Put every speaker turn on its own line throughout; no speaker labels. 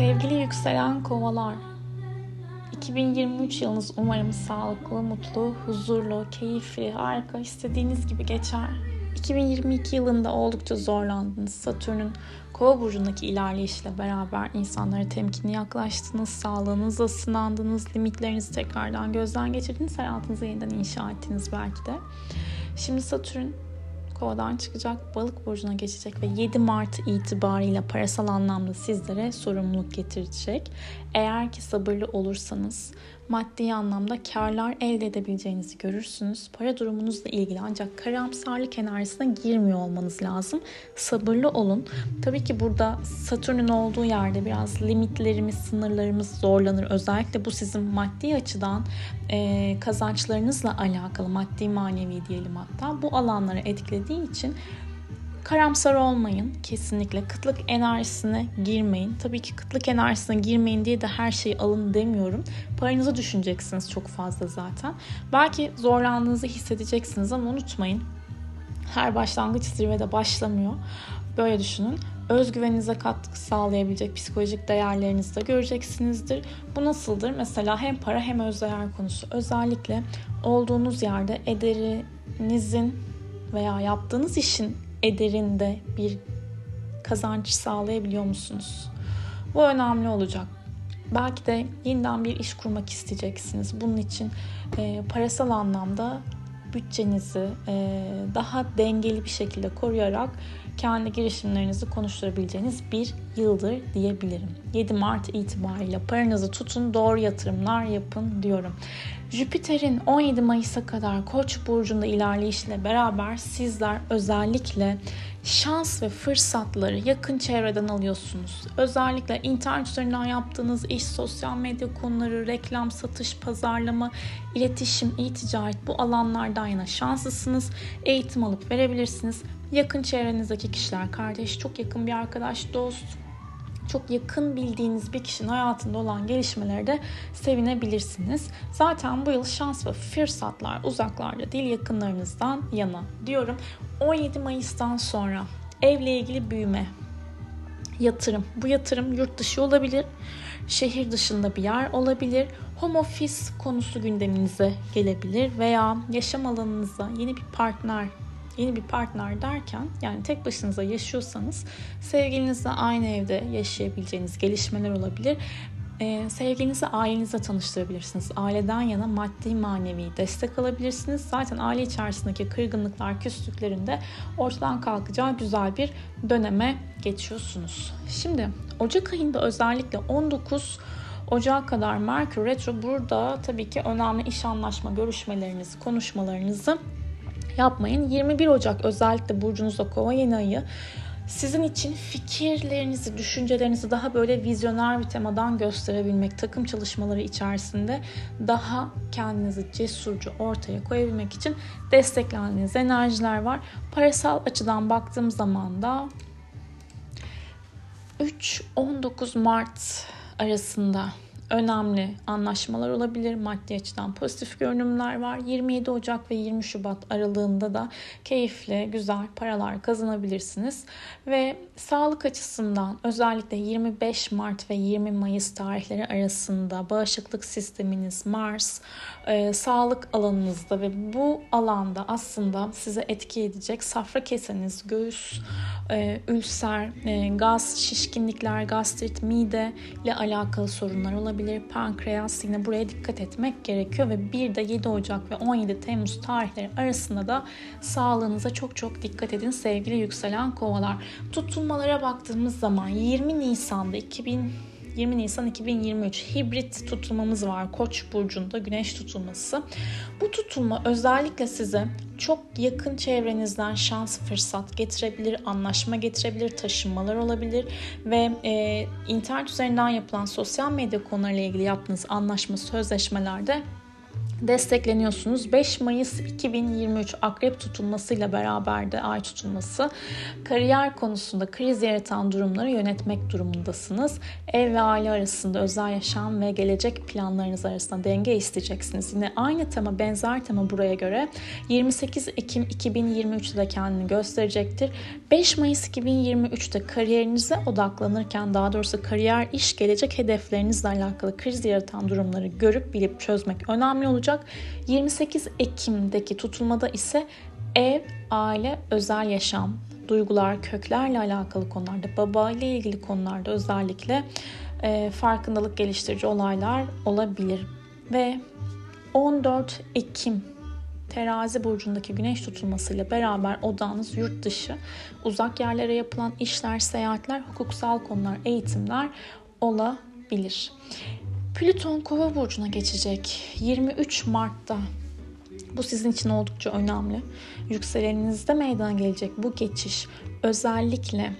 Sevgili yükselen kovalar, 2023 yılınız umarım sağlıklı, mutlu, huzurlu, keyifli, harika, istediğiniz gibi geçer. 2022 yılında oldukça zorlandınız. Satürn'ün Kova burcundaki ilerleyişle beraber insanlara temkinli yaklaştınız, sağlığınızla sınandınız, limitlerinizi tekrardan gözden geçirdiniz, hayatınızı yeniden inşa ettiniz belki de. Şimdi Satürn kovadan çıkacak, balık burcuna geçecek ve 7 Mart itibariyle parasal anlamda sizlere sorumluluk getirecek. Eğer ki sabırlı olursanız maddi anlamda karlar elde edebileceğinizi görürsünüz. Para durumunuzla ilgili ancak karamsarlık enerjisine girmiyor olmanız lazım. Sabırlı olun. Tabii ki burada Satürn'ün olduğu yerde biraz limitlerimiz, sınırlarımız zorlanır. Özellikle bu sizin maddi açıdan e, kazançlarınızla alakalı, maddi manevi diyelim hatta bu alanları etkilediği için Karamsar olmayın kesinlikle. Kıtlık enerjisine girmeyin. Tabii ki kıtlık enerjisine girmeyin diye de her şeyi alın demiyorum. Paranızı düşüneceksiniz çok fazla zaten. Belki zorlandığınızı hissedeceksiniz ama unutmayın. Her başlangıç zirvede başlamıyor. Böyle düşünün. Özgüveninize katkı sağlayabilecek psikolojik değerlerinizi de göreceksinizdir. Bu nasıldır? Mesela hem para hem özdeğer konusu. Özellikle olduğunuz yerde ederinizin veya yaptığınız işin ederinde bir kazanç sağlayabiliyor musunuz? Bu önemli olacak. Belki de yeniden bir iş kurmak isteyeceksiniz. Bunun için e, parasal anlamda bütçenizi e, daha dengeli bir şekilde koruyarak kendi girişimlerinizi konuşturabileceğiniz bir yıldır diyebilirim. 7 Mart itibariyle paranızı tutun, doğru yatırımlar yapın diyorum. Jüpiter'in 17 Mayıs'a kadar Koç burcunda ilerleyişle beraber sizler özellikle şans ve fırsatları yakın çevreden alıyorsunuz. Özellikle internet üzerinden yaptığınız iş, sosyal medya konuları, reklam, satış, pazarlama, iletişim, e-ticaret bu alanlardan yana şanslısınız. Eğitim alıp verebilirsiniz. Yakın çevrenizdeki kişiler, kardeş, çok yakın bir arkadaş, dost, çok yakın bildiğiniz bir kişinin hayatında olan gelişmelerde sevinebilirsiniz. Zaten bu yıl şans ve fırsatlar uzaklarda değil yakınlarınızdan yana diyorum. 17 Mayıs'tan sonra evle ilgili büyüme, yatırım. Bu yatırım yurt dışı olabilir, şehir dışında bir yer olabilir. Home office konusu gündeminize gelebilir veya yaşam alanınıza yeni bir partner yeni bir partner derken yani tek başınıza yaşıyorsanız sevgilinizle aynı evde yaşayabileceğiniz gelişmeler olabilir. Ee, sevgilinizi ailenizle tanıştırabilirsiniz. Aileden yana maddi manevi destek alabilirsiniz. Zaten aile içerisindeki kırgınlıklar, küslüklerinde ortadan kalkacağı güzel bir döneme geçiyorsunuz. Şimdi Ocak ayında özellikle 19 Ocağa kadar Merkür Retro burada tabii ki önemli iş anlaşma görüşmelerinizi, konuşmalarınızı yapmayın. 21 Ocak özellikle burcunuzda kova yeni ayı sizin için fikirlerinizi, düşüncelerinizi daha böyle vizyoner bir temadan gösterebilmek, takım çalışmaları içerisinde daha kendinizi cesurca ortaya koyabilmek için desteklendiğiniz enerjiler var. Parasal açıdan baktığım zaman da 3-19 Mart arasında önemli anlaşmalar olabilir. Maddi açıdan pozitif görünümler var. 27 Ocak ve 20 Şubat aralığında da keyifli, güzel paralar kazanabilirsiniz. Ve sağlık açısından özellikle 25 Mart ve 20 Mayıs tarihleri arasında bağışıklık sisteminiz Mars, e, sağlık alanınızda ve bu alanda aslında size etki edecek safra keseniz, göğüs, e, ülser, e, gaz, şişkinlikler, gastrit, mide ile alakalı sorunlar olabilir. Pankreas yine buraya dikkat etmek gerekiyor ve bir de 7 Ocak ve 17 Temmuz tarihleri arasında da sağlığınıza çok çok dikkat edin sevgili yükselen kovalar. Tutulmalara baktığımız zaman 20 Nisan'da 2000 20 Nisan 2023 hibrit tutulmamız var Koç burcunda güneş tutulması. Bu tutulma özellikle size çok yakın çevrenizden şans, fırsat getirebilir, anlaşma getirebilir, taşınmalar olabilir ve e, internet üzerinden yapılan sosyal medya konularıyla ilgili yaptığınız anlaşma, sözleşmelerde destekleniyorsunuz. 5 Mayıs 2023 akrep tutulmasıyla beraber de ay tutulması kariyer konusunda kriz yaratan durumları yönetmek durumundasınız. Ev ve aile arasında özel yaşam ve gelecek planlarınız arasında denge isteyeceksiniz. Yine aynı tema benzer tema buraya göre 28 Ekim 2023'te de kendini gösterecektir. 5 Mayıs 2023'te kariyerinize odaklanırken daha doğrusu kariyer, iş, gelecek hedeflerinizle alakalı kriz yaratan durumları görüp bilip çözmek önemli olacak olacak. 28 Ekim'deki tutulmada ise ev, aile, özel yaşam, duygular, köklerle alakalı konularda, baba ile ilgili konularda özellikle e, farkındalık geliştirici olaylar olabilir. Ve 14 Ekim terazi burcundaki güneş tutulmasıyla beraber odağınız yurt dışı, uzak yerlere yapılan işler, seyahatler, hukuksal konular, eğitimler olabilir. Plüton Kova burcuna geçecek 23 Mart'ta. Bu sizin için oldukça önemli. Yükseleninizde meydana gelecek bu geçiş özellikle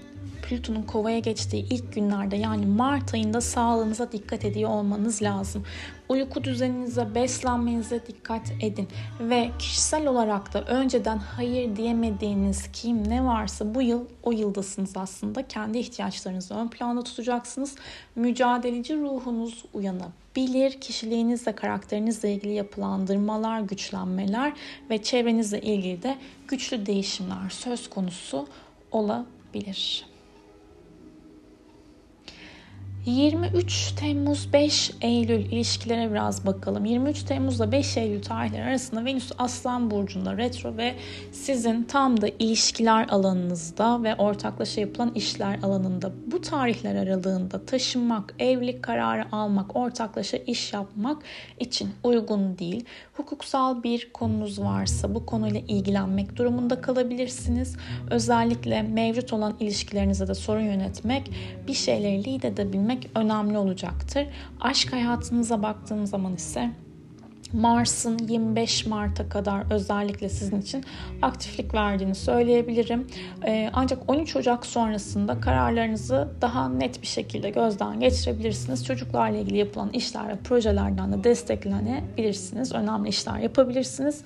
Plüton'un kovaya geçtiği ilk günlerde yani Mart ayında sağlığınıza dikkat ediyor olmanız lazım. Uyku düzeninize, beslenmenize dikkat edin ve kişisel olarak da önceden hayır diyemediğiniz kim ne varsa bu yıl o yıldasınız aslında. Kendi ihtiyaçlarınızı ön planda tutacaksınız. Mücadeleci ruhunuz uyanabilir. Kişiliğinizle, karakterinizle ilgili yapılandırmalar, güçlenmeler ve çevrenizle ilgili de güçlü değişimler söz konusu olabilir. 23 Temmuz 5 Eylül ilişkilere biraz bakalım. 23 Temmuz'la 5 Eylül tarihleri arasında Venüs Aslan Burcu'nda retro ve sizin tam da ilişkiler alanınızda ve ortaklaşa yapılan işler alanında bu tarihler aralığında taşınmak, evlilik kararı almak, ortaklaşa iş yapmak için uygun değil. Hukuksal bir konunuz varsa bu konuyla ilgilenmek durumunda kalabilirsiniz. Özellikle mevcut olan ilişkilerinize de sorun yönetmek, bir şeyleri lider edebilmek etmek önemli olacaktır. Aşk hayatınıza baktığım zaman ise Mars'ın 25 Mart'a kadar özellikle sizin için aktiflik verdiğini söyleyebilirim. Ee, ancak 13 Ocak sonrasında kararlarınızı daha net bir şekilde gözden geçirebilirsiniz. Çocuklarla ilgili yapılan işler ve projelerden de desteklenebilirsiniz. Önemli işler yapabilirsiniz.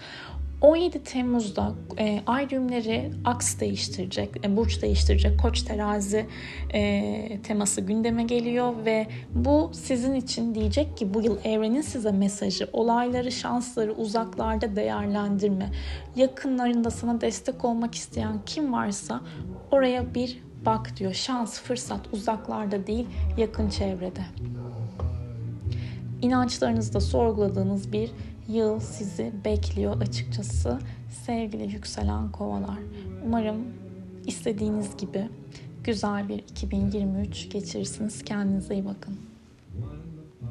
17 Temmuz'da e, ay düğümleri aks değiştirecek, e, burç değiştirecek, koç terazi e, teması gündeme geliyor ve bu sizin için diyecek ki bu yıl evrenin size mesajı, olayları, şansları uzaklarda değerlendirme, yakınlarında sana destek olmak isteyen kim varsa oraya bir bak diyor. Şans, fırsat uzaklarda değil, yakın çevrede. İnançlarınızda sorguladığınız bir yıl sizi bekliyor açıkçası sevgili yükselen kovalar. Umarım istediğiniz gibi güzel bir 2023 geçirirsiniz. Kendinize iyi bakın.